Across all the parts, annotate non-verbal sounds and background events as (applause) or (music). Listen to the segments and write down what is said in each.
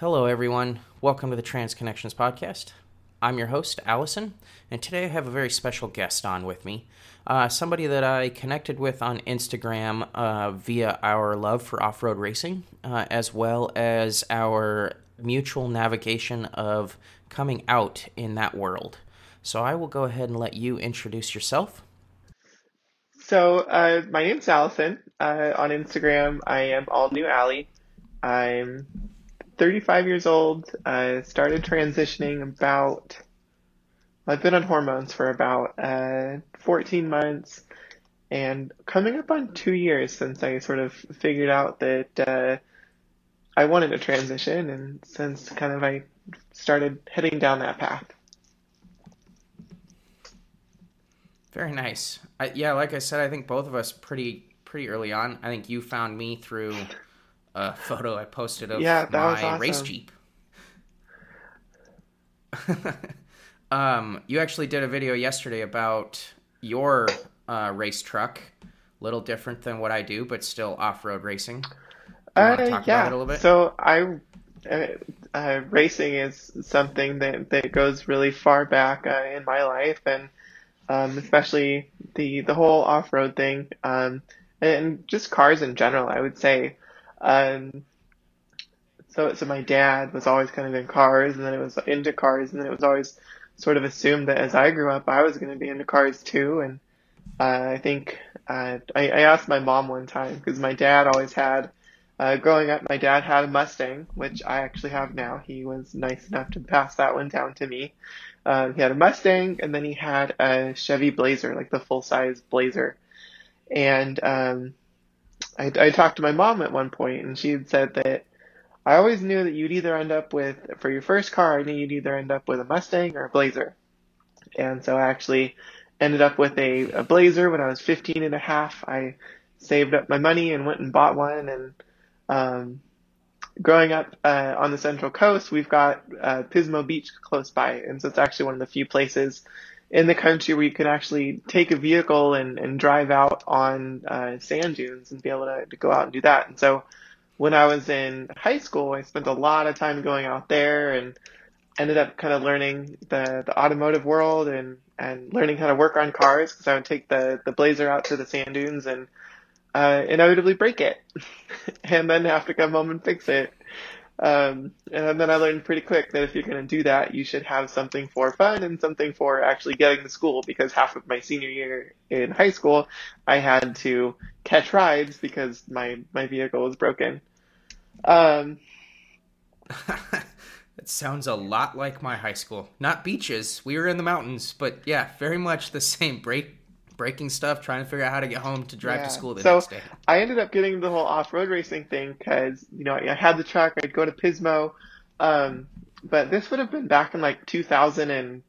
Hello, everyone. Welcome to the Trans Connections Podcast. I'm your host, Allison, and today I have a very special guest on with me. Uh, somebody that I connected with on Instagram uh, via our love for off road racing, uh, as well as our mutual navigation of coming out in that world. So I will go ahead and let you introduce yourself. So, uh, my name's Allison. Uh, on Instagram, I am all new Allie. I'm 35 years old. I started transitioning about, I've been on hormones for about uh, 14 months and coming up on two years since I sort of figured out that uh, I wanted to transition and since kind of I started heading down that path. Very nice. I, yeah, like I said, I think both of us pretty pretty early on. I think you found me through a photo I posted of Yeah, my awesome. race jeep. (laughs) um, you actually did a video yesterday about your uh, race truck. Little different than what I do, but still off-road racing. Do you Uh, talk yeah. about it a little bit? So I, uh, uh, racing is something that, that goes really far back uh, in my life, and um, especially the the whole off road thing, um, and just cars in general. I would say. Um, so so my dad was always kind of in cars, and then it was into cars, and then it was always sort of assumed that as I grew up, I was going to be into cars too, and uh, I think uh, I, I asked my mom one time because my dad always had uh, growing up, my dad had a Mustang, which I actually have now. He was nice enough to pass that one down to me. Um, he had a Mustang, and then he had a Chevy Blazer, like the full size Blazer. And um, I, I talked to my mom at one point, and she had said that I always knew that you'd either end up with, for your first car, I knew you'd either end up with a Mustang or a Blazer. And so I actually ended up with a, a Blazer when I was 15 and a half. I saved up my money and went and bought one and um, growing up uh, on the Central Coast, we've got uh, Pismo Beach close by, and so it's actually one of the few places in the country where you can actually take a vehicle and, and drive out on uh, sand dunes and be able to, to go out and do that. And so when I was in high school, I spent a lot of time going out there and ended up kind of learning the, the automotive world and, and learning how to work on cars because I would take the, the Blazer out to the sand dunes and uh, inevitably break it (laughs) and then have to come home and fix it. Um, and then I learned pretty quick that if you're going to do that, you should have something for fun and something for actually getting to school because half of my senior year in high school, I had to catch rides because my, my vehicle was broken. Um, (laughs) It sounds a lot like my high school. Not beaches. We were in the mountains, but yeah, very much the same. Break breaking stuff, trying to figure out how to get home to drive Yeah. to school the So, next day. I ended up getting the whole off-road racing thing because, you know, I had the truck, I'd go to Pismo, um, but this would have been back in like 2000 and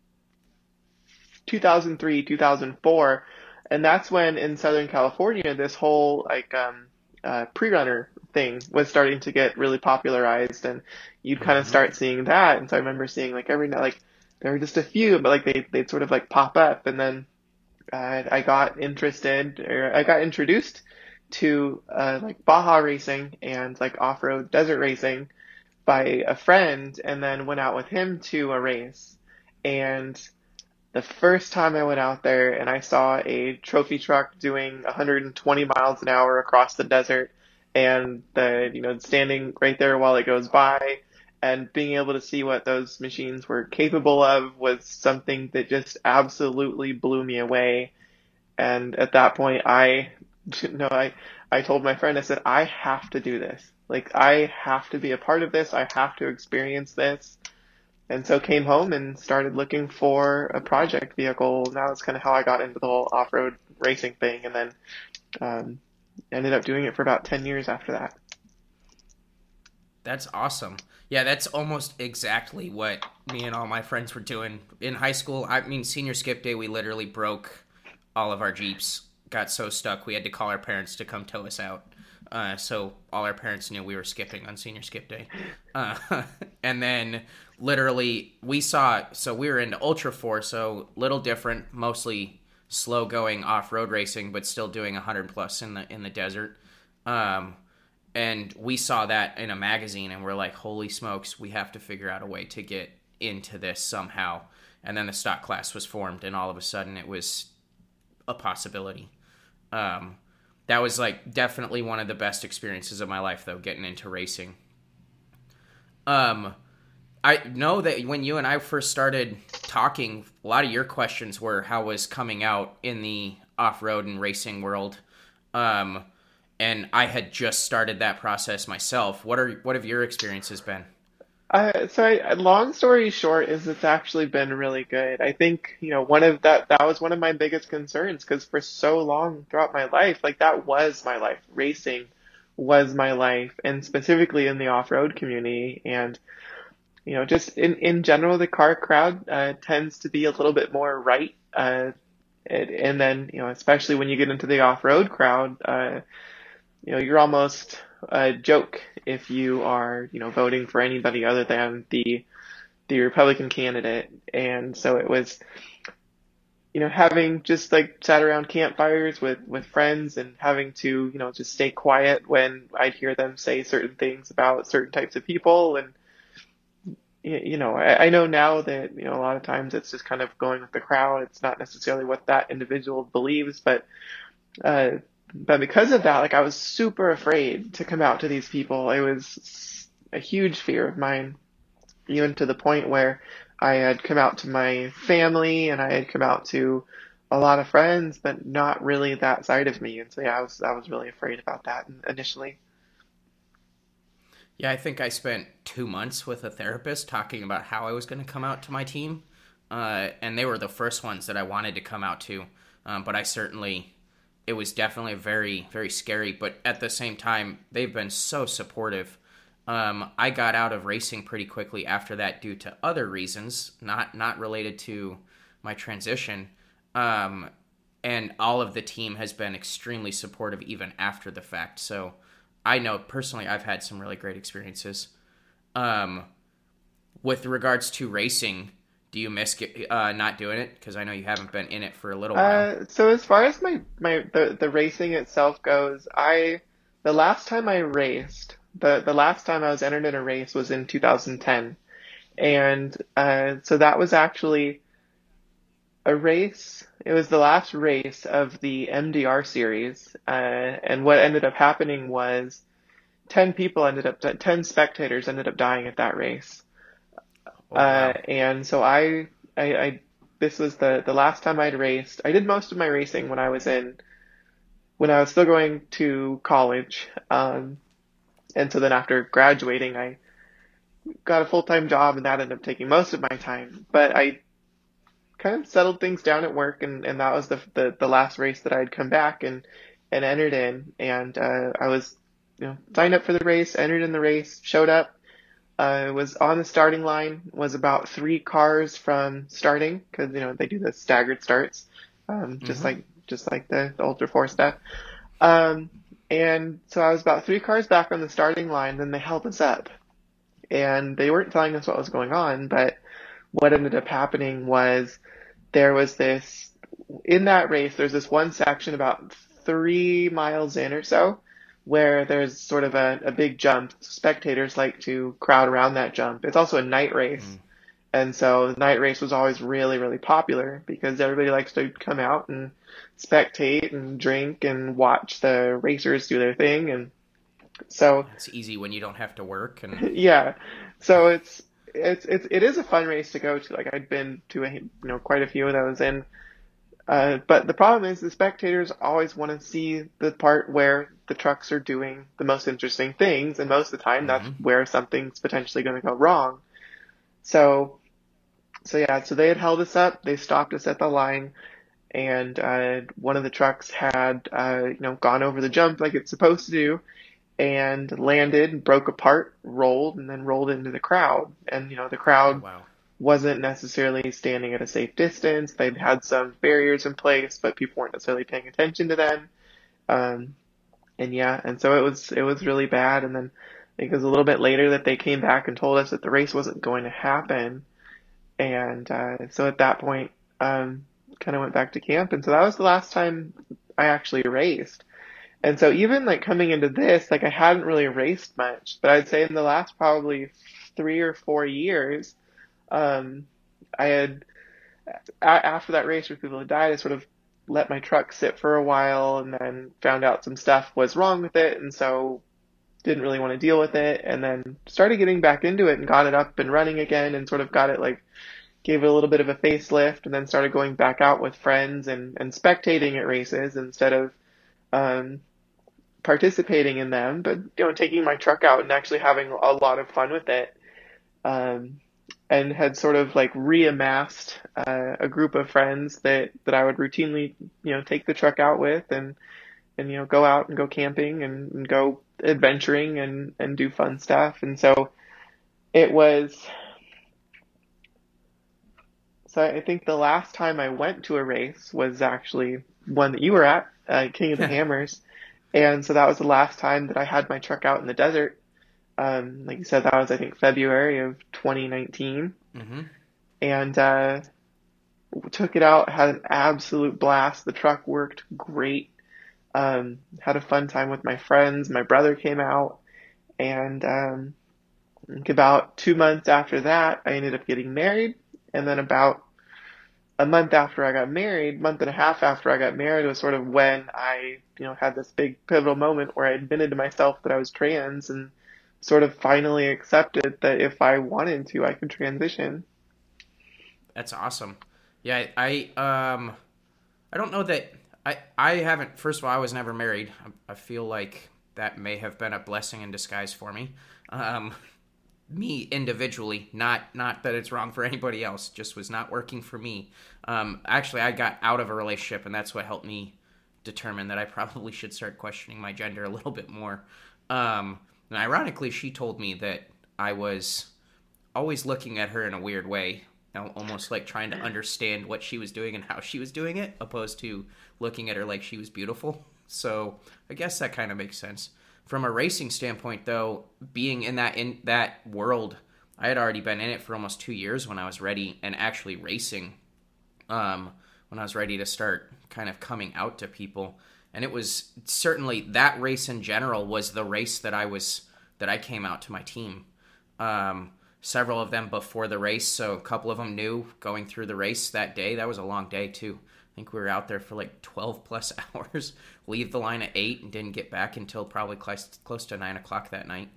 2003, 2004, and that's when in Southern California this whole like um, uh, pre-runner thing was starting to get really popularized, and you'd kind of Mhm. start seeing that. And so I remember seeing like every night, like there were just a few, but like they they'd sort of like pop up, and then uh, I got interested or I got introduced to uh, like Baja racing and like off-road desert racing by a friend, and then went out with him to a race. And the first time I went out there and I saw a trophy truck doing 120 miles an hour across the desert, and the you know standing right there while it goes by, and being able to see what those machines were capable of was something that just absolutely blew me away. And at that point, I, (laughs) no, I, I told my friend, I said, I have to do this. Like, I have to be a part of this. I have to experience this. And so came home and started looking for a project vehicle. Now that's kind of how I got into the whole off-road racing thing. And then, um, ended up doing it for about 10 years after that. That's awesome. Yeah, that's almost exactly what me and all my friends were doing in high school. I mean, senior skip day, we literally broke all of our Jeeps. Got so stuck, we had to call our parents to come tow us out. Uh, so all our parents knew we were skipping on senior skip day. (laughs) Uh, and then literally we saw, so we were into Ultra 4, so little different, mostly slow going off road racing, but still doing 100 plus in the in the desert. Um, and we saw that in a magazine and we're like holy smokes we have to figure out a way to get into this somehow. And then the stock class was formed and all of a sudden it was a possibility. Um, that was like definitely one of the best experiences of my life though getting into racing. Um i know that when you and i first started talking a lot of your questions were how was coming out in the off-road and racing world? Um and I had just started that process myself. What are what have your experiences been? Uh, so, I, long story short, is it's actually been really good. I think you know one of that that was one of my biggest concerns because for so long throughout my life, like that was my life. Racing was my life, and specifically in the off road community, and you know, just in in general, the car crowd uh, tends to be a little bit more right. Uh, and, and then you know, especially when you get into the off road crowd. You know, you're almost a joke if you are, you know, voting for anybody other than the the Republican candidate. And so it was, you know, having just like sat around campfires with with friends and having to, you know, just stay quiet when I'd hear them say certain things about certain types of people and you know, I, I know now that, you know, a lot of times it's just kind of going with the crowd. It's not necessarily what that individual believes, but, uh, but because of that, like I was super afraid to come out to these people. It was a huge fear of mine, even to the point where I had come out to my family and I had come out to a lot of friends, but not really that side of me. And so yeah, I was I was really afraid about that initially. Yeah, I think I spent two months with a therapist talking about how I was going to come out to my team, uh, and they were the first ones that I wanted to come out to. Um, but I certainly it was definitely very very scary but at the same time they've been so supportive. Um, i got out of racing pretty quickly after that due to other reasons not not related to my transition. Um, and all of the team has been extremely supportive even after the fact. So i know personally i've had some really great experiences. Um, with regards to racing do you miss uh, not doing it? Because I know you haven't been in it for a little while. Uh, so as far as my my the, the racing itself goes, I the last time I raced, the the last time I was entered in a race was in 2010, and uh, so that was actually a race. It was the last race of the MDR series, uh, and what ended up happening was ten people ended up, ten spectators ended up dying at that race. Oh, wow. uh, and so I, I, I, this was the, the last time I'd raced. I did most of my racing when I was in, when I was still going to college. Um, and so then after graduating, I got a full-time job and that ended up taking most of my time. But I kind of settled things down at work and, and that was the, the, the last race that I'd come back and, and entered in. And, uh, I was, you know, signed up for the race, entered in the race, showed up, uh, was on the starting line, was about three cars from starting because you know they do the staggered starts, um, just mm-hmm. like just like the, the Ultra Four stuff. Um, and so I was about three cars back on the starting line. Then they held us up, and they weren't telling us what was going on. But what ended up happening was there was this in that race. There's this one section about three miles in or so where there's sort of a, a big jump. Spectators like to crowd around that jump. It's also a night race. Mm. And so the night race was always really, really popular because everybody likes to come out and spectate and drink and watch the racers do their thing. And so it's easy when you don't have to work. And (laughs) yeah, so it's it's it's it is a fun race to go to. Like I'd been to a, you know quite a few of those, and uh, but the problem is the spectators always want to see the part where the trucks are doing the most interesting things, and most of the time mm-hmm. that's where something's potentially going to go wrong. So, so yeah, so they had held us up. They stopped us at the line, and uh, one of the trucks had uh, you know gone over the jump like it's supposed to do, and landed, broke apart, rolled, and then rolled into the crowd. And you know the crowd. Oh, wow wasn't necessarily standing at a safe distance. They'd had some barriers in place, but people weren't necessarily paying attention to them. Um, and yeah, and so it was it was really bad. And then it was a little bit later that they came back and told us that the race wasn't going to happen. And uh, so at that point, um, kind of went back to camp. And so that was the last time I actually raced. And so even like coming into this, like I hadn't really raced much, but I'd say in the last probably three or four years, um, I had after that race where people had died, I sort of let my truck sit for a while and then found out some stuff was wrong with it, and so didn't really want to deal with it, and then started getting back into it and got it up and running again, and sort of got it like gave it a little bit of a facelift, and then started going back out with friends and and spectating at races instead of um, participating in them, but you know, taking my truck out and actually having a lot of fun with it. Um, and had sort of like reamassed uh, a group of friends that that I would routinely, you know, take the truck out with and and you know go out and go camping and, and go adventuring and and do fun stuff. And so it was. So I think the last time I went to a race was actually one that you were at, uh, King of the (laughs) Hammers. And so that was the last time that I had my truck out in the desert. Um, like you said, that was I think February of 2019, mm-hmm. and uh, took it out. Had an absolute blast. The truck worked great. Um, had a fun time with my friends. My brother came out, and um, about two months after that, I ended up getting married. And then about a month after I got married, month and a half after I got married was sort of when I, you know, had this big pivotal moment where I admitted to myself that I was trans and sort of finally accepted that if I wanted to, I could transition. That's awesome. Yeah, I, um, I don't know that I, I haven't. First of all, I was never married. I, I feel like that may have been a blessing in disguise for me. Um, me individually, not not that it's wrong for anybody else, just was not working for me. Um, actually, I got out of a relationship, and that's what helped me determine that I probably should start questioning my gender a little bit more. Um, and ironically, she told me that I was always looking at her in a weird way, almost like trying to understand what she was doing and how she was doing it, opposed to looking at her like she was beautiful. So I guess that kind of makes sense. From a racing standpoint, though, being in that in that world, I had already been in it for almost two years when I was ready and actually racing. Um, when I was ready to start kind of coming out to people, and it was certainly that race in general was the race that I was that I came out to my team. Um, several of them before the race, so a couple of them knew going through the race that day. That was a long day too. I think we were out there for like 12 (laughs) plus hours, leave the line at 8 and didn't get back until probably close, close to 9 o'clock that night.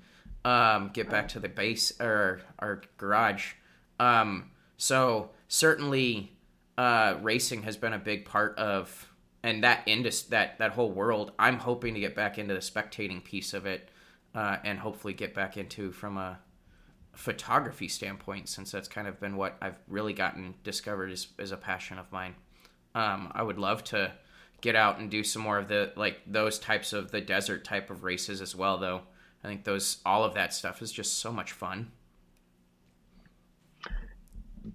Um, get back to the base or our garage. Um, so certainly uh, racing has been a big part of and that indus that that whole world. I'm hoping to get back into the spectating piece of it uh, and hopefully get back into from a photography standpoint since that's kind of been what I've really gotten discovered as, as a passion of mine. Um, I would love to get out and do some more of the like those types of the desert type of races as well though. I think those all of that stuff is just so much fun.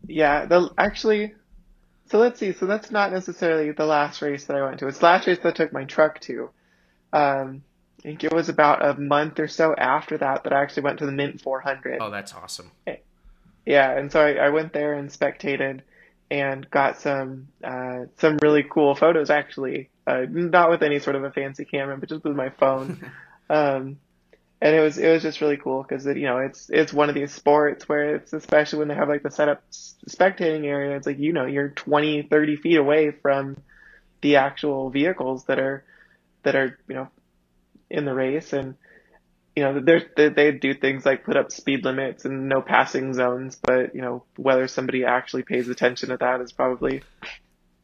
Yeah, the actually so let's see. So that's not necessarily the last race that I went to. It's the last race that I took my truck to. Um, I think it was about a month or so after that that I actually went to the Mint 400. Oh, that's awesome. Yeah, and so I, I went there and spectated and got some uh, some really cool photos actually. Uh, not with any sort of a fancy camera, but just with my phone. (laughs) um, and it was it was just really cool because you know it's it's one of these sports where it's especially when they have like the setup spectating area. It's like you know you're 20, 30 feet away from the actual vehicles that are that are you know in the race and you know, they they do things like put up speed limits and no passing zones, but you know whether somebody actually pays attention to that is probably.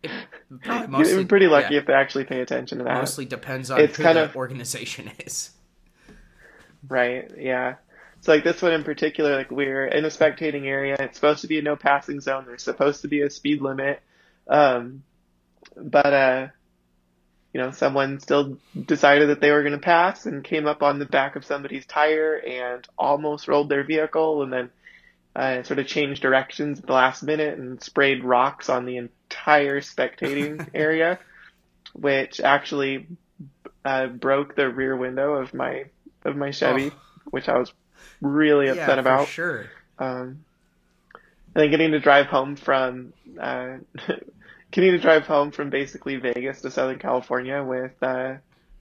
(laughs) mostly, pretty lucky yeah. if they actually pay attention to that. Mostly depends on it's who kind the of, organization is. Right. Yeah. So like this one in particular, like we're in a spectating area. It's supposed to be a no passing zone. There's supposed to be a speed limit, um, but uh, you know, someone still decided that they were going to pass and came up on the back of somebody's tire and almost rolled their vehicle and then uh, sort of changed directions at the last minute and sprayed rocks on the entire spectating (laughs) area, which actually uh, broke the rear window of my of my Chevy, oh. which I was really upset yeah, about. sure. Um, and then getting to drive home from uh, (laughs) getting to drive home from basically Vegas to Southern California with uh,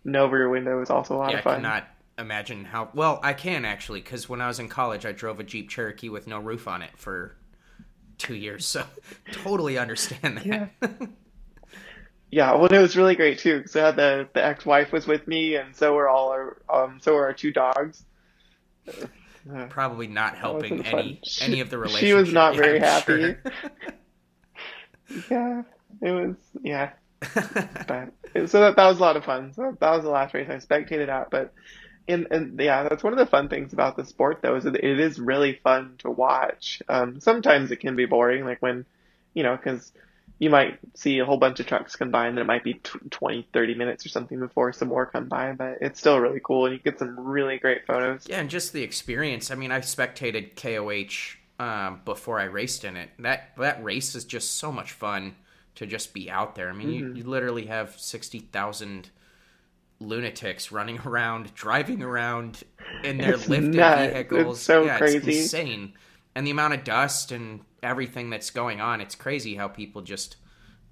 no rear window is also a lot yeah, of fun. I cannot imagine how well I can actually because when I was in college, I drove a Jeep Cherokee with no roof on it for two years, so (laughs) totally understand that. Yeah. (laughs) Yeah, well, it was really great too because the the ex wife was with me, and so were all our um so were our two dogs. Uh, Probably not helping any she, any of the relationships. She was not very yeah, happy. Sure. (laughs) yeah, it was yeah. (laughs) but so that that was a lot of fun. So that was the last race I spectated at, but and and yeah, that's one of the fun things about the sport though is that it is really fun to watch. Um, sometimes it can be boring, like when you know because you might see a whole bunch of trucks come by and then it might be 20, 30 minutes or something before some more come by, but it's still really cool and you get some really great photos. Yeah, and just the experience. I mean, I spectated KOH um, before I raced in it. That that race is just so much fun to just be out there. I mean, mm-hmm. you, you literally have 60,000 lunatics running (laughs) around, driving around in their it's lifted nuts. vehicles. It's so yeah, crazy. It's insane. And the amount of dust and everything that's going on. It's crazy how people just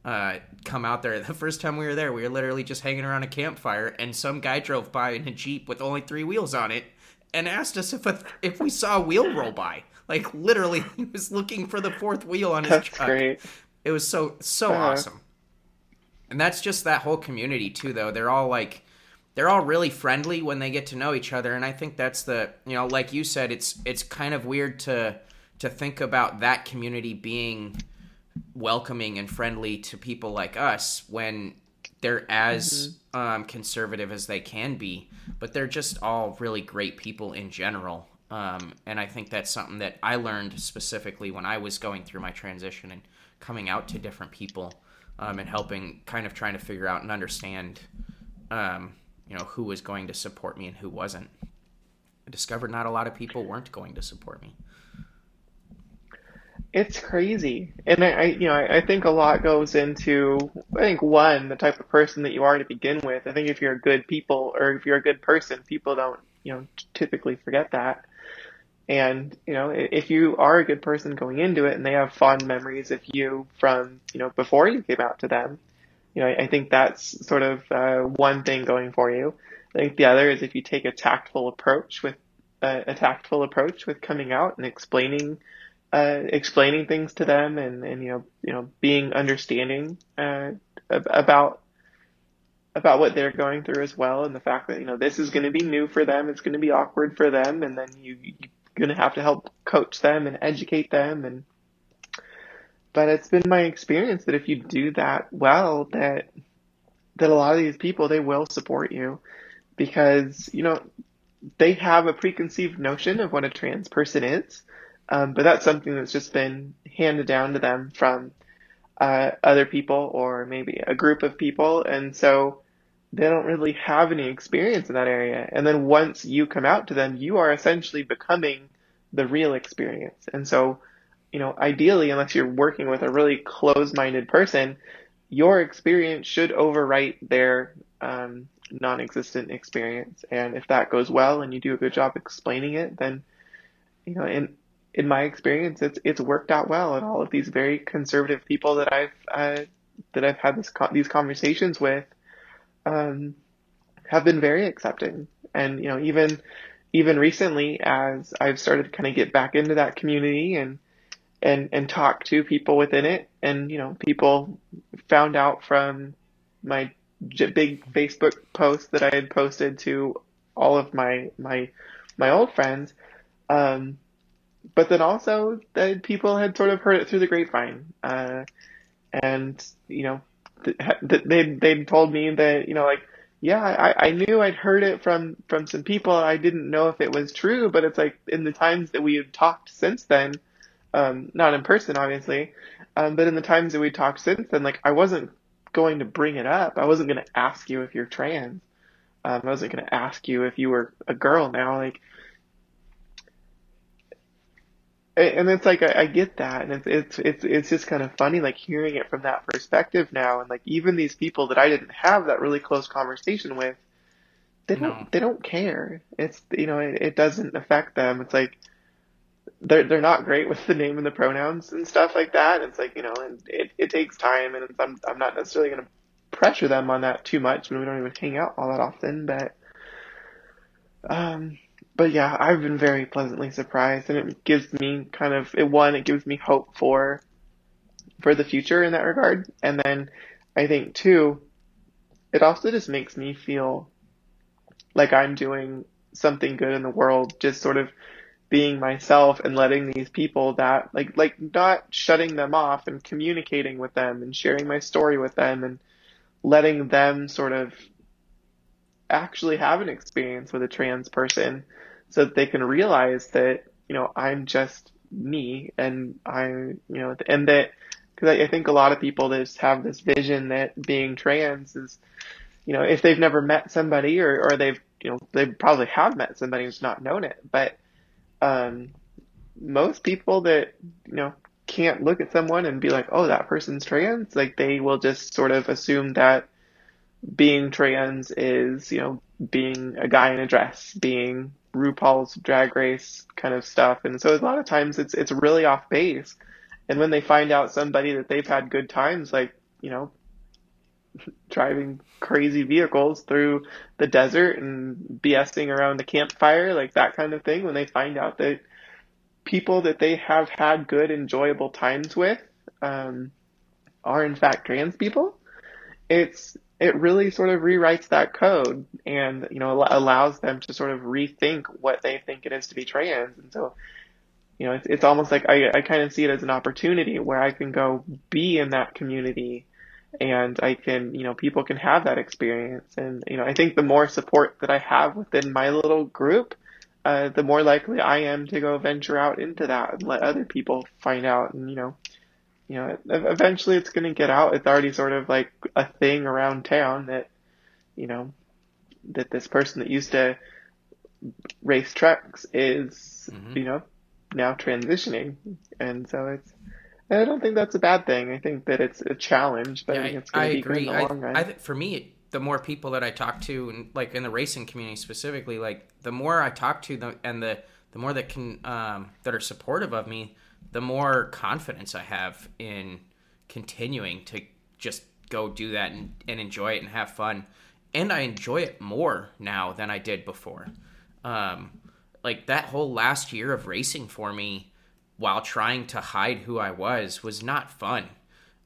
uh, come out there. (laughs) The first time we were there, we were literally just hanging around a campfire, and some guy drove by in a jeep with only three wheels on it, and asked us if a, if we saw a wheel roll by. Like literally, (laughs) he was looking for the fourth wheel on his that's truck. Great. It was so so uh-huh. awesome, and that's just that whole community too. Though they're all like they're all really friendly when they get to know each other and i think that's the you know like you said it's it's kind of weird to to think about that community being welcoming and friendly to people like us when they're as mm-hmm. um, conservative as they can be, but they're just all really great people in general. Um, and I think that's something that I learned specifically when I was going through my transition and coming out to different people um, and helping, kind of trying to figure out and understand, um, you know, who was going to support me and who wasn't. I discovered not a lot of people weren't going to support me. It's crazy, and I, I you know, I, I think a lot goes into. I think one, the type of person that you are to begin with. I think if you're a good people or if you're a good person, people don't, you know, typically forget that. And you know, if you are a good person going into it, and they have fond memories of you from, you know, before you came out to them, you know, I think that's sort of uh, one thing going for you. I think the other is if you take a tactful approach with uh, a tactful approach with coming out and explaining uh, explaining things to them and, and you know you know being understanding uh, about about what they're going through as well and the fact that you know this is going to be new for them it's going to be awkward for them and then you, you're going to have to help coach them and educate them and but it's been my experience that if you do that well that that a lot of these people they will support you because you know they have a preconceived notion of what a trans person is um, but that's something that's just been handed down to them from uh, other people or maybe a group of people. And so they don't really have any experience in that area. And then once you come out to them, you are essentially becoming the real experience. And so, you know, ideally, unless you're working with a really closed minded person, your experience should overwrite their um, non existent experience. And if that goes well and you do a good job explaining it, then, you know, and in my experience, it's it's worked out well, and all of these very conservative people that I've uh, that I've had this these conversations with um, have been very accepting, and you know even even recently as I've started to kind of get back into that community and and and talk to people within it, and you know people found out from my big Facebook post that I had posted to all of my my my old friends. Um, but then also that people had sort of heard it through the grapevine, uh, and you know, th- they they told me that you know like yeah I, I knew I'd heard it from from some people. I didn't know if it was true but it's like in the times that we have talked since then um, not in person obviously um, but in the times that we talked since then like I wasn't going to bring it up. I wasn't going to ask you if you're trans. Um, I wasn't going to ask you if you were a girl now. Like and it's like I, I, get that, and it's it's it's it's just kind of funny, like hearing it from that perspective now, and like even these people that I didn't have that really close conversation with, they don't no. they don't care. It's you know it, it doesn't affect them. It's like they're they're not great with the name and the pronouns and stuff like that. It's like you know, and it it takes time, and I'm I'm not necessarily gonna pressure them on that too much when we don't even hang out all that often. But, um, but yeah, I've been very pleasantly surprised, and it gives me kind of it one, it gives me hope for for the future in that regard, and then I think two, it also just makes me feel like I'm doing something good in the world, just sort of being myself and letting these people that like like not shutting them off and communicating with them and sharing my story with them and letting them sort of actually have an experience with a trans person so that they can realize that you know I'm just me and I you know and that because I, I think a lot of people just have this vision that being trans is you know if they've never met somebody or or they've you know they probably have met somebody who's not known it but um, most people that you know can't look at someone and be like, oh, that person's trans. Like they will just sort of assume that being trans is you know being a guy in a dress, being RuPaul's Drag Race kind of stuff, and so a lot of times it's it's really off base. And when they find out somebody that they've had good times, like you know, (laughs) driving crazy vehicles through the desert and BSing around a campfire, like that kind of thing, when they find out that people that they have had good, enjoyable times with um, are in fact trans people, it's it really sort of rewrites that code and you know allows them to sort of rethink what they think it is to be trans, and so you know it's, it's almost like I, I kind of see it as an opportunity where I can go be in that community and I can, you know, people can have that experience. And, you know, I think the more support that I have within my little group, uh, the more likely I am to go venture out into that and let other people find out. And, you know, you know, eventually it's going to get out. It's already sort of like a thing around town that, you know, that this person that used to race trucks is, mm-hmm. you know, now transitioning. And so it's, I don't think that's a bad thing. I think that it's a challenge, but yeah, I think it's going to be agree. good in the long run. I, th- for me, the more people that I talk to, and like in the racing community specifically, like the more I talk to them, and the the more that can um, that are supportive of me, the more confidence I have in continuing to just go do that and, and enjoy it and have fun. And I enjoy it more now than I did before. Um, like that whole last year of racing for me while trying to hide who I was was not fun.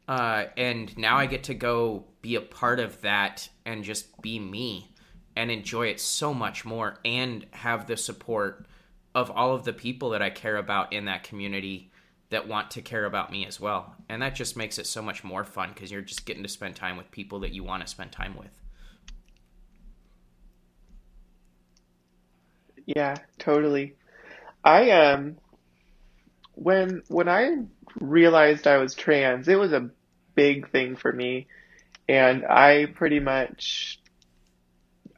Uh, and now I get to go be a part of that and just be me and enjoy it so much more and have the support of all of the people that I care about in that community that want to care about me as well. And that just makes it so much more fun because you're just getting to spend time with people that you want to spend time with. Yeah, totally. I um when when I realized I was trans, it was a big thing for me, and I pretty much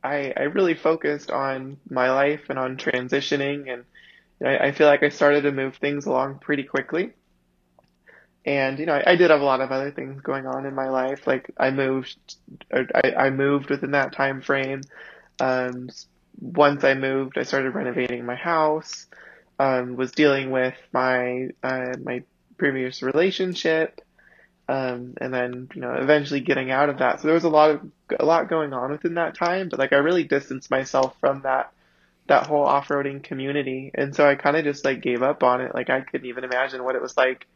I I really focused on my life and on transitioning, and I, I feel like I started to move things along pretty quickly. And you know, I, I did have a lot of other things going on in my life. Like I moved, I, I moved within that time frame. Um, once I moved, I started renovating my house um, was dealing with my uh, my previous relationship, um, and then you know eventually getting out of that. So there was a lot of a lot going on within that time, but like I really distanced myself from that that whole off-roading community, and so I kind of just like gave up on it. Like I couldn't even imagine what it was like,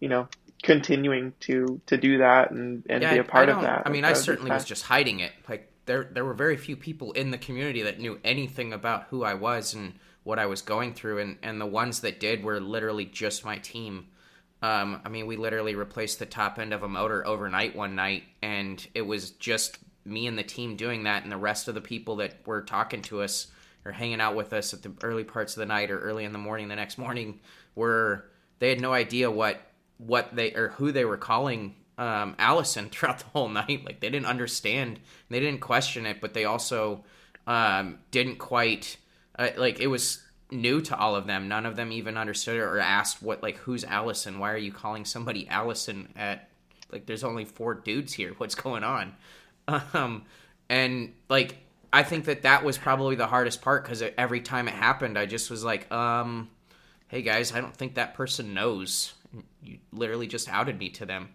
you know, continuing to to do that and and yeah, be a part of that. I mean, I certainly was just hiding it. Like there there were very few people in the community that knew anything about who I was and what I was going through, and and the ones that did were literally just my team. Um, I mean, we literally replaced the top end of a motor overnight one night, and it was just me and the team doing that, and the rest of the people that were talking to us or hanging out with us at the early parts of the night or early in the morning the next morning were they had no idea what what they or who they were calling um, Allison (laughs) throughout the whole night. Like they didn't understand, they didn't question it, but they also um, didn't quite uh, like it was new to all of them. None of them even understood or asked what like who's Allison? Why are you calling somebody Allison at like there's only four dudes here. (laughs) What's going on? Um and like I think that that was probably the hardest part cuz every time it happened I just was like um hey guys, I don't think that person knows. You literally just outed me to them.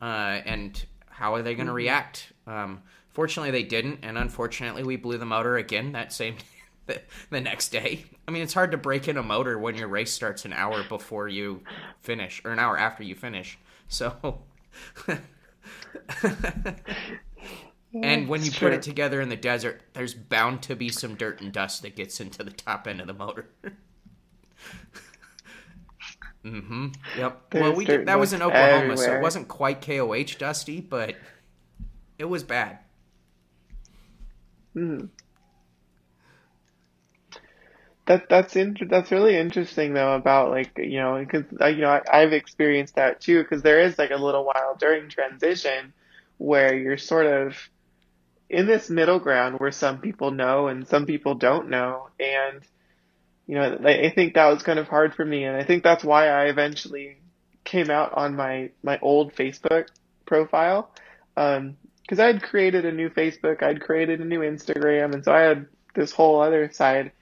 Uh and how are they going to mm-hmm. react? Um, fortunately, they didn't, and unfortunately, we blew the motor again that same (laughs) the, the next day. I mean, it's hard to break in a motor when your race starts an hour before you finish, or an hour after you finish. So. (laughs) and when you put it together in the desert, there's bound to be some dirt and dust that gets into the top end of the motor. (laughs) mm-hmm. Yep. There's well, we did, that was in Oklahoma, everywhere. so it wasn't quite KOH dusty, but it was bad. Hmm. That that's inter- that's really interesting though about like you know because uh, you know I, I've experienced that too because there is like a little while during transition where you're sort of in this middle ground where some people know and some people don't know. And, you know, I think that was kind of hard for me. And I think that's why I eventually came out on my, my old Facebook profile. Um, cause I had created a new Facebook, I'd created a new Instagram. And so I had this whole other side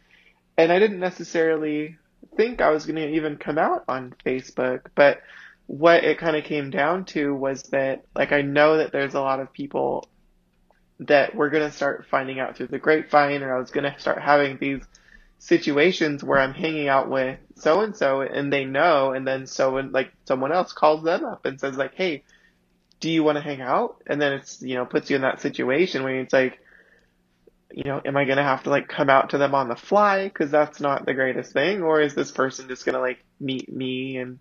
and I didn't necessarily think I was going to even come out on Facebook, but what it kind of came down to was that like I know that there's a lot of people that we're going to start finding out through the grapevine or I was going to start having these situations where I'm hanging out with so and so and they know and then so and like someone else calls them up and says like, Hey, do you want to hang out? And then it's, you know, puts you in that situation where it's like, you know, am I going to have to like come out to them on the fly? Cause that's not the greatest thing. Or is this person just going to like meet me and,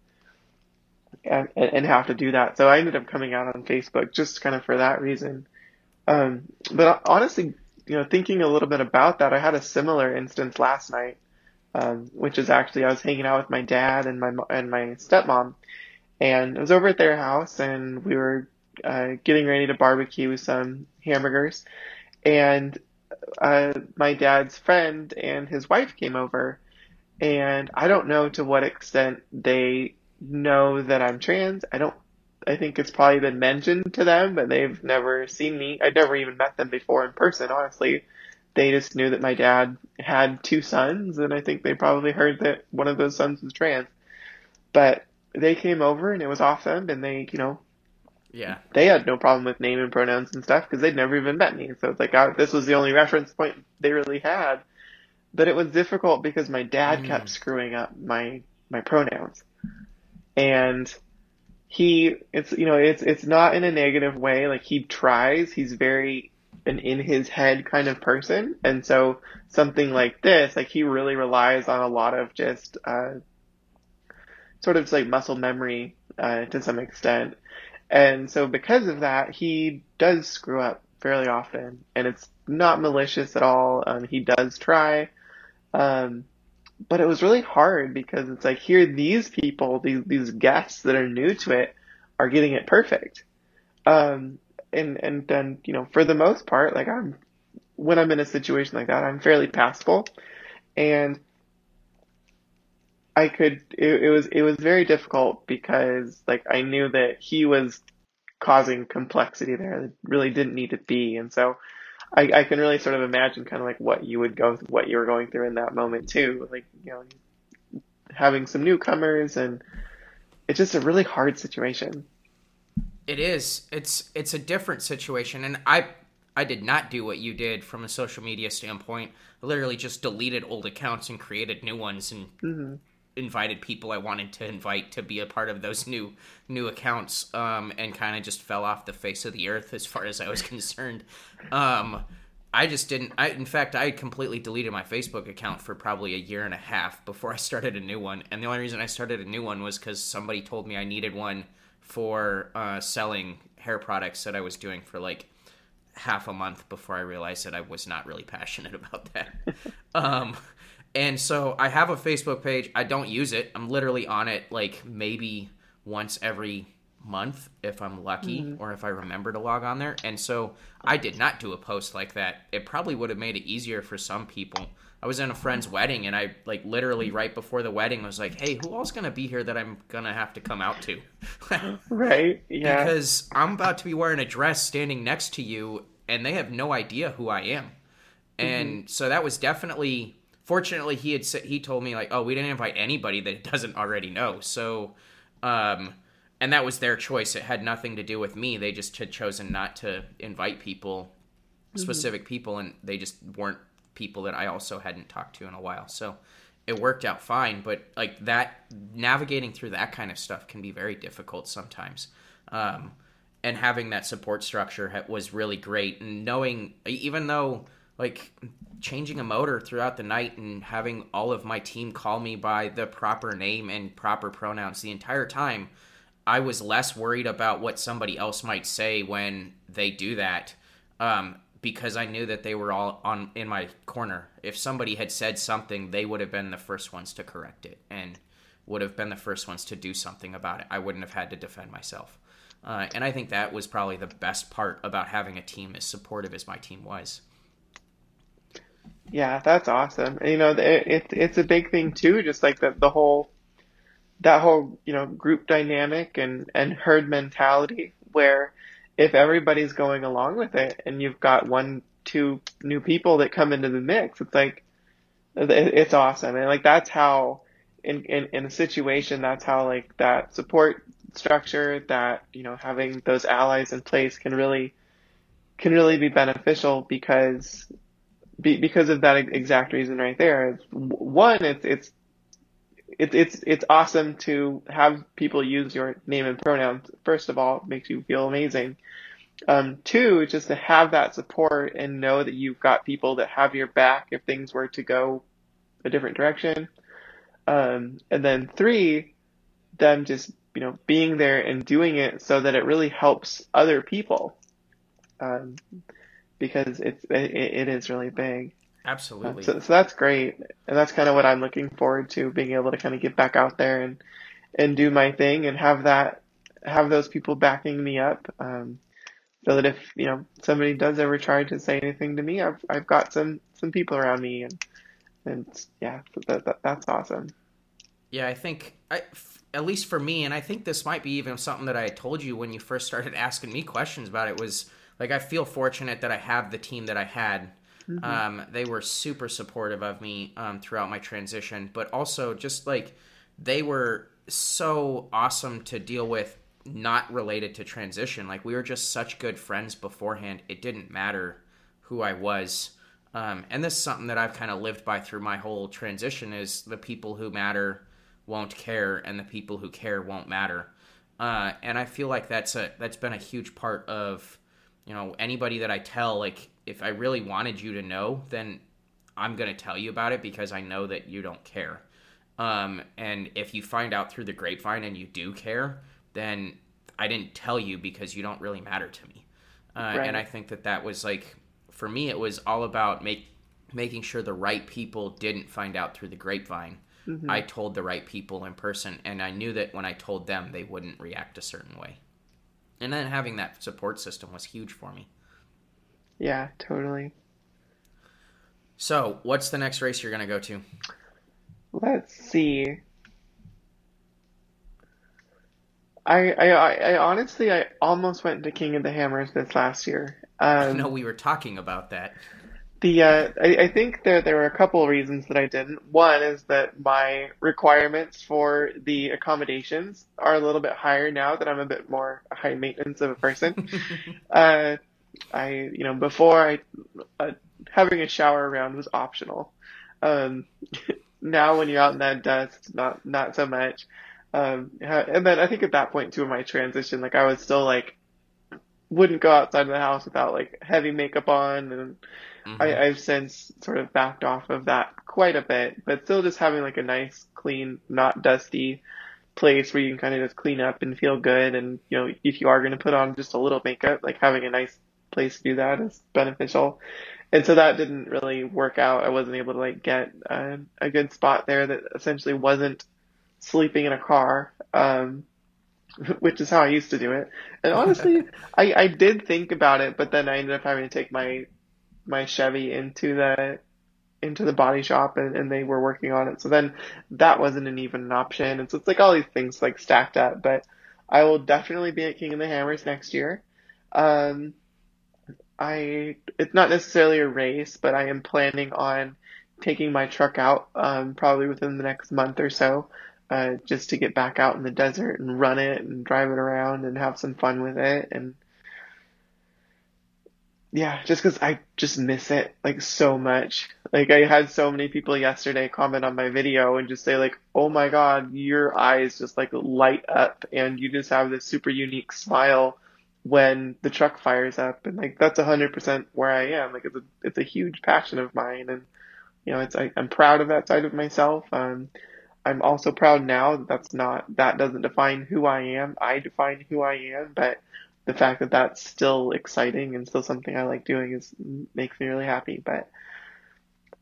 and, and have to do that? So I ended up coming out on Facebook just kind of for that reason. Um, but honestly, you know, thinking a little bit about that, I had a similar instance last night, um, which is actually I was hanging out with my dad and my and my stepmom, and I was over at their house, and we were uh, getting ready to barbecue some hamburgers, and uh, my dad's friend and his wife came over, and I don't know to what extent they know that I'm trans. I don't I think it's probably been mentioned to them, but they've never seen me. I'd never even met them before in person, honestly. They just knew that my dad had two sons, and I think they probably heard that one of those sons was trans. But they came over and it was awesome, and they, you know, yeah, they had no problem with name and pronouns and stuff because they'd never even met me. So it's like I, this was the only reference point they really had. But it was difficult because my dad mm. kept screwing up my my pronouns, and he it's you know it's it's not in a negative way. Like he tries. He's very an in his head kind of person. And so something like this like he really relies on a lot of just uh sort of like muscle memory uh to some extent. And so because of that he does screw up fairly often. And it's not malicious at all. Um he does try. Um but it was really hard because it's like here these people, these these guests that are new to it, are getting it perfect. Um, and and then you know for the most part, like I'm when I'm in a situation like that, I'm fairly passable, and I could it, it was it was very difficult because like I knew that he was causing complexity there that really didn't need to be, and so I, I can really sort of imagine kind of like what you would go, what you were going through in that moment too. Like, you know, having some newcomers and it's just a really hard situation. It is. It's, it's a different situation. And I, I did not do what you did from a social media standpoint. I literally just deleted old accounts and created new ones and mm-hmm invited people I wanted to invite to be a part of those new new accounts, um, and kind of just fell off the face of the earth as far as I was (laughs) concerned. Um, I just didn't. I in fact I completely deleted my Facebook account for probably a year and a half before I started a new one, and the only reason I started a new one was because somebody told me I needed one for uh, selling hair products that I was doing for like half a month before I realized that I was not really passionate (laughs) about that. um, and so I have a Facebook page. I don't use it. I'm literally on it like maybe once every month if I'm lucky mm-hmm. or if I remember to log on there. And so I did not do a post like that. It probably would have made it easier for some people. I was in a friend's wedding and I like literally right before the wedding was like, "Hey, who else going to be here that I'm going to have to come out to?" (laughs) right? Yeah. Because I'm about to be wearing a dress standing next to you and they have no idea who I am. And mm-hmm. so that was definitely fortunately he had he told me like oh we didn't invite anybody that (laughs) doesn't already know so um and that was their choice. It had nothing to do with me. They just had chosen not to invite people, specific mm-hmm. people, and they just weren't people that I also hadn't talked to in a while. So it worked out fine. But like that, navigating through that kind of stuff can be very difficult sometimes. Um, and having that support structure was really great. And knowing, even though like changing a motor throughout the night and having all of my team call me by the proper name and proper pronouns the entire time I was less worried about what somebody else might say when they do that, um, because I knew that they were all on in my corner. If somebody had said something, they would have been the first ones to correct it and would have been the first ones to do something about it. I wouldn't have had to defend myself. Uh, and I think that was probably the best part about having a team as supportive as my team was. Yeah, that's awesome. You know, it, it, it's a big thing too, just like the, the whole that whole you know group dynamic and and herd mentality where if everybody's going along with it and you've got one two new people that come into the mix it's like it's awesome and like that's how in, in in a situation that's how like that support structure that you know having those allies in place can really can really be beneficial because be, because of that exact reason right there one it's it's it's it's it's awesome to have people use your name and pronouns. First of all, it makes you feel amazing. Um, two, just to have that support and know that you've got people that have your back if things were to go a different direction. Um, and then three, them just you know being there and doing it so that it really helps other people, um, because it's it, it is really big. Absolutely. So, so that's great, and that's kind of what I'm looking forward to being able to kind of get back out there and and do my thing and have that have those people backing me up, um, so that if you know somebody does ever try to say anything to me, I've I've got some some people around me and and yeah, that, that that's awesome. Yeah, I think I, at least for me, and I think this might be even something that I told you when you first started (laughs) asking me questions about it was like I feel fortunate that I have the team that I had Mm-hmm. Um, they were super supportive of me um, throughout my transition, but also just like they were so awesome to deal with, not related to transition. Like we were just such good friends beforehand. It didn't matter who I was. Um, and this is something that I've kind of lived by through my whole transition is the people who matter won't care and the people who care won't matter. Uh, and I feel like that's a that's been a huge part of you know anybody that I tell like if I really wanted you to know, then I'm going to tell you about it because I know that you don't care. Um, and if you find out through the grapevine and you do care, then I didn't tell you because you don't really matter to me. Uh, right. And I think that that was like, for me, it was all about make, making sure the right people didn't find out through the grapevine. Mm-hmm. I told the right people in person, and I knew that when I told them, they wouldn't react a certain way. And then having that support system was huge for me. Yeah, totally. So, what's the next race you're going to go to? Let's see. I, I, I honestly, I almost went to King of the Hammers this last year. Um, I know we were talking about that. The uh, I, I think that there were a couple of reasons that I didn't. One is that my requirements for the accommodations are a little bit higher now that I'm a bit more high maintenance of a person. (laughs) uh, I, you know, before I, uh, having a shower around was optional. Um, (laughs) now when you're out in that dust, not, not so much. Um, and then I think at that point too in my transition, like I was still like, wouldn't go outside of the house without like heavy makeup on and mm-hmm. I, I've since sort of backed off of that quite a bit, but still just having like a nice, clean, not dusty place where you can kind of just clean up and feel good. And, you know, if you are going to put on just a little makeup, like having a nice place to do that is beneficial. And so that didn't really work out. I wasn't able to like get a, a good spot there that essentially wasn't sleeping in a car, um, (laughs) which is how I used to do it. And honestly, (laughs) I, I did think about it, but then I ended up having to take my my Chevy into the into the body shop and, and they were working on it. So then that wasn't an even an option. And so it's like all these things like stacked up, but I will definitely be at King of the Hammers next year. Um, I it's not necessarily a race, but I am planning on taking my truck out um, probably within the next month or so uh, just to get back out in the desert and run it and drive it around and have some fun with it and yeah, just because I just miss it like so much. Like I had so many people yesterday comment on my video and just say like, "Oh my God, your eyes just like light up, and you just have this super unique smile when the truck fires up." And like that's a hundred percent where I am. Like it's a it's a huge passion of mine, and you know, it's I, I'm proud of that side of myself. Um, I'm also proud now that that's not that doesn't define who I am. I define who I am, but the fact that that's still exciting and still something I like doing is makes me really happy. But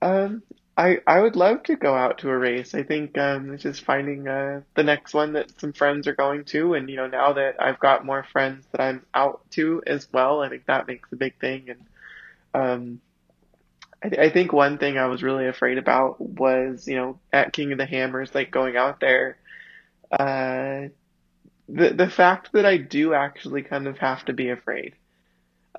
um, I I would love to go out to a race. I think um, it's just finding uh, the next one that some friends are going to, and you know now that I've got more friends that I'm out to as well, I think that makes a big thing. And um, I, I think one thing I was really afraid about was you know at King of the Hammers, like going out there. Uh, the the fact that I do actually kind of have to be afraid.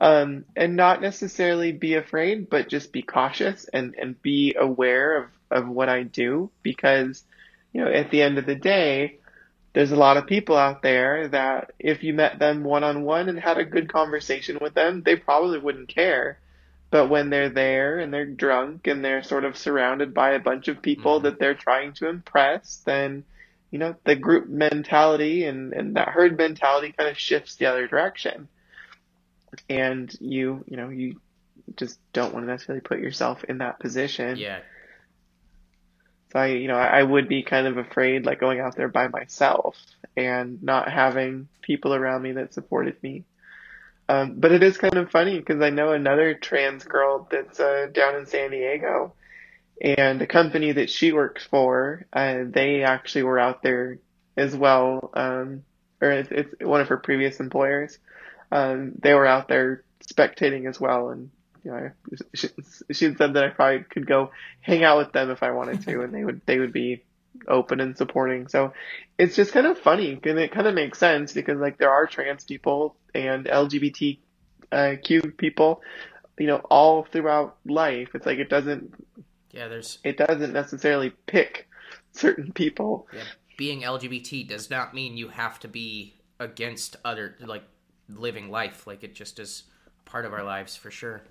Um, and not necessarily be afraid, but just be cautious and, and be aware of, of what I do because, you know, at the end of the day, there's a lot of people out there that if you met them one on one and had a good conversation with them, they probably wouldn't care. But when they're there and they're drunk and they're sort of surrounded by a bunch of people mm-hmm. that they're trying to impress, then you know, the group mentality and, and that herd mentality kind of shifts the other direction. And you, you know, you just don't want to necessarily put yourself in that position. Yeah. So I, you know, I would be kind of afraid like going out there by myself and not having people around me that supported me. Um, but it is kind of funny because I know another trans girl that's uh, down in San Diego and the company that she works for, uh, they actually were out there as well, um, or it's, it's, one of her previous employers. Um, they were out there spectating as well, and you know, she, she said that I probably could go hang out with them if I wanted to, and they would they would be open and supporting. So it's just kind of funny, and it kind of makes sense because like there are trans people and LGBTQ people, you know, all throughout life. It's like it doesn't yeah, there's. It doesn't necessarily pick certain people. Yeah, being LGBT does not mean you have to be against other like living life. Like it just is part of our lives for sure.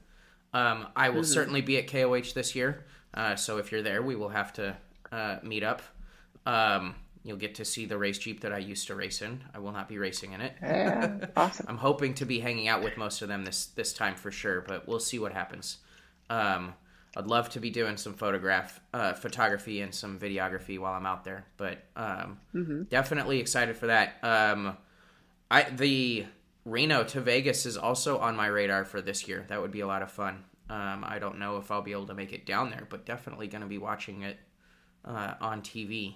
Um, I will mm-hmm. certainly be at KOH this year. Uh, so if you're there, we will have to uh, meet up. Um, you'll get to see the race Jeep that I used to race in. I will not be racing in it. Yeah, awesome. (laughs) I'm hoping to be hanging out with most of them this this time for sure, but we'll see what happens. Um, I'd love to be doing some photograph, uh, photography and some videography while I'm out there, but um, mm-hmm. definitely excited for that. Um, I the Reno to Vegas is also on my radar for this year. That would be a lot of fun. Um, I don't know if I'll be able to make it down there, but definitely going to be watching it uh, on TV.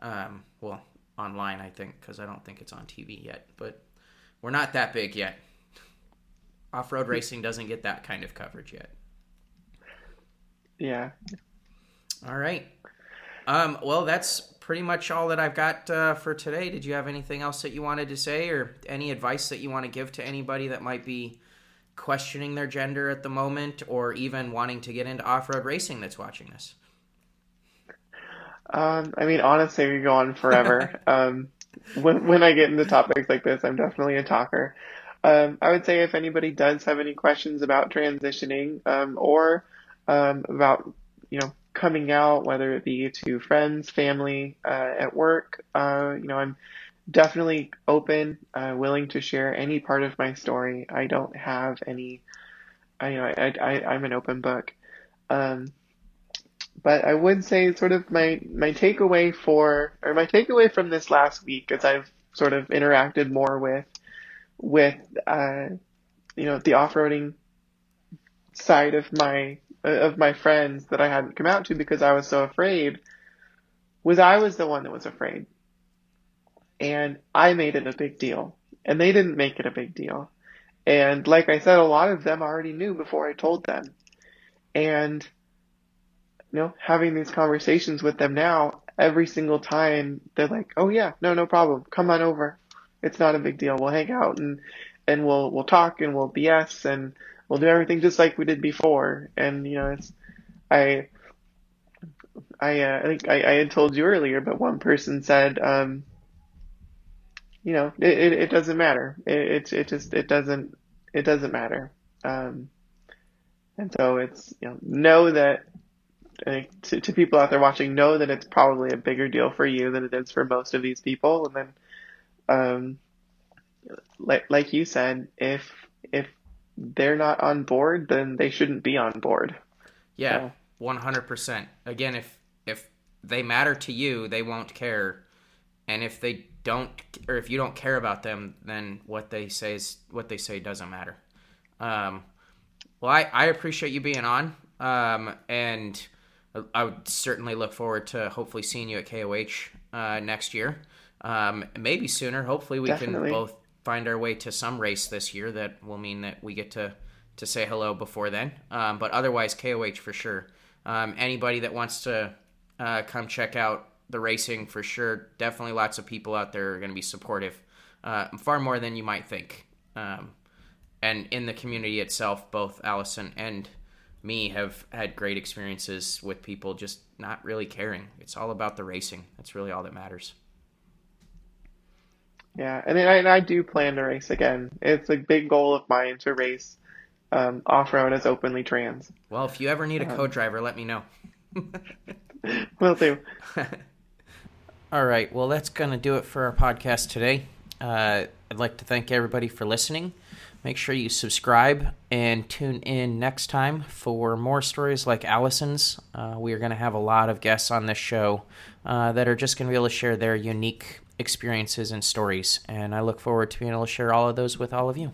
Um, well, online, I think, because I don't think it's on TV yet. But we're not that big yet. Off road racing doesn't get that kind of coverage yet. Yeah. All right. Um, well, that's pretty much all that I've got uh, for today. Did you have anything else that you wanted to say, or any advice that you want to give to anybody that might be questioning their gender at the moment, or even wanting to get into off-road racing that's watching this? Um, I mean, honestly, we go on forever. (laughs) um, when when I get into topics like this, I'm definitely a talker. Um, I would say if anybody does have any questions about transitioning, um, or um, about you know coming out, whether it be to friends, family, uh, at work. Uh, you know, I'm definitely open, uh, willing to share any part of my story. I don't have any. I, you know, I, I I'm an open book. Um, but I would say sort of my my takeaway for or my takeaway from this last week as I've sort of interacted more with with uh, you know the off-roading side of my of my friends that I hadn't come out to because I was so afraid was I was the one that was afraid. And I made it a big deal. And they didn't make it a big deal. And like I said, a lot of them already knew before I told them. And, you know, having these conversations with them now, every single time they're like, oh yeah, no, no problem. Come on over. It's not a big deal. We'll hang out and, and we'll, we'll talk and we'll BS and, we'll do everything just like we did before. And you know, it's I I uh, I think I, I had told you earlier, but one person said, um, you know, it, it, it doesn't matter. It, it it just it doesn't it doesn't matter. Um, and so it's you know know that to, to people out there watching, know that it's probably a bigger deal for you than it is for most of these people. And then, um, like like you said, if if they're not on board, then they shouldn't be on board. Yeah, one hundred percent. Again, if if they matter to you, they won't care, and if they don't, or if you don't care about them, then what they say is what they say doesn't matter. Um, well, I, I appreciate you being on, um, and I would certainly look forward to hopefully seeing you at KOH uh, next year. Um, maybe sooner. Hopefully, we Definitely. can both find our way to some race this year that will mean that we get to to say hello before then. Um, but otherwise, KOH for sure. Um, anybody that wants to uh, come check out the racing for sure. Definitely, lots of people out there are going to be supportive, uh, far more than you might think. Um, and in the community itself, both Allison and me have had great experiences with people just not really caring. It's all about the racing. That's really all that matters. Yeah, and I, and I do plan to race again. It's a big goal of mine to race um, off road as openly trans. Well, if you ever need a um, co-driver, let me know. (laughs) Will do. (laughs) all right. Well, that's going to do it for our podcast today. Uh, I'd like to thank everybody for listening. Make sure you subscribe and tune in next time for more stories like Allison's. Uh, we are going to have a lot of guests on this show uh, that are just going to be able to share their unique experiences and stories. And I look forward to being able to share all of those with all of you.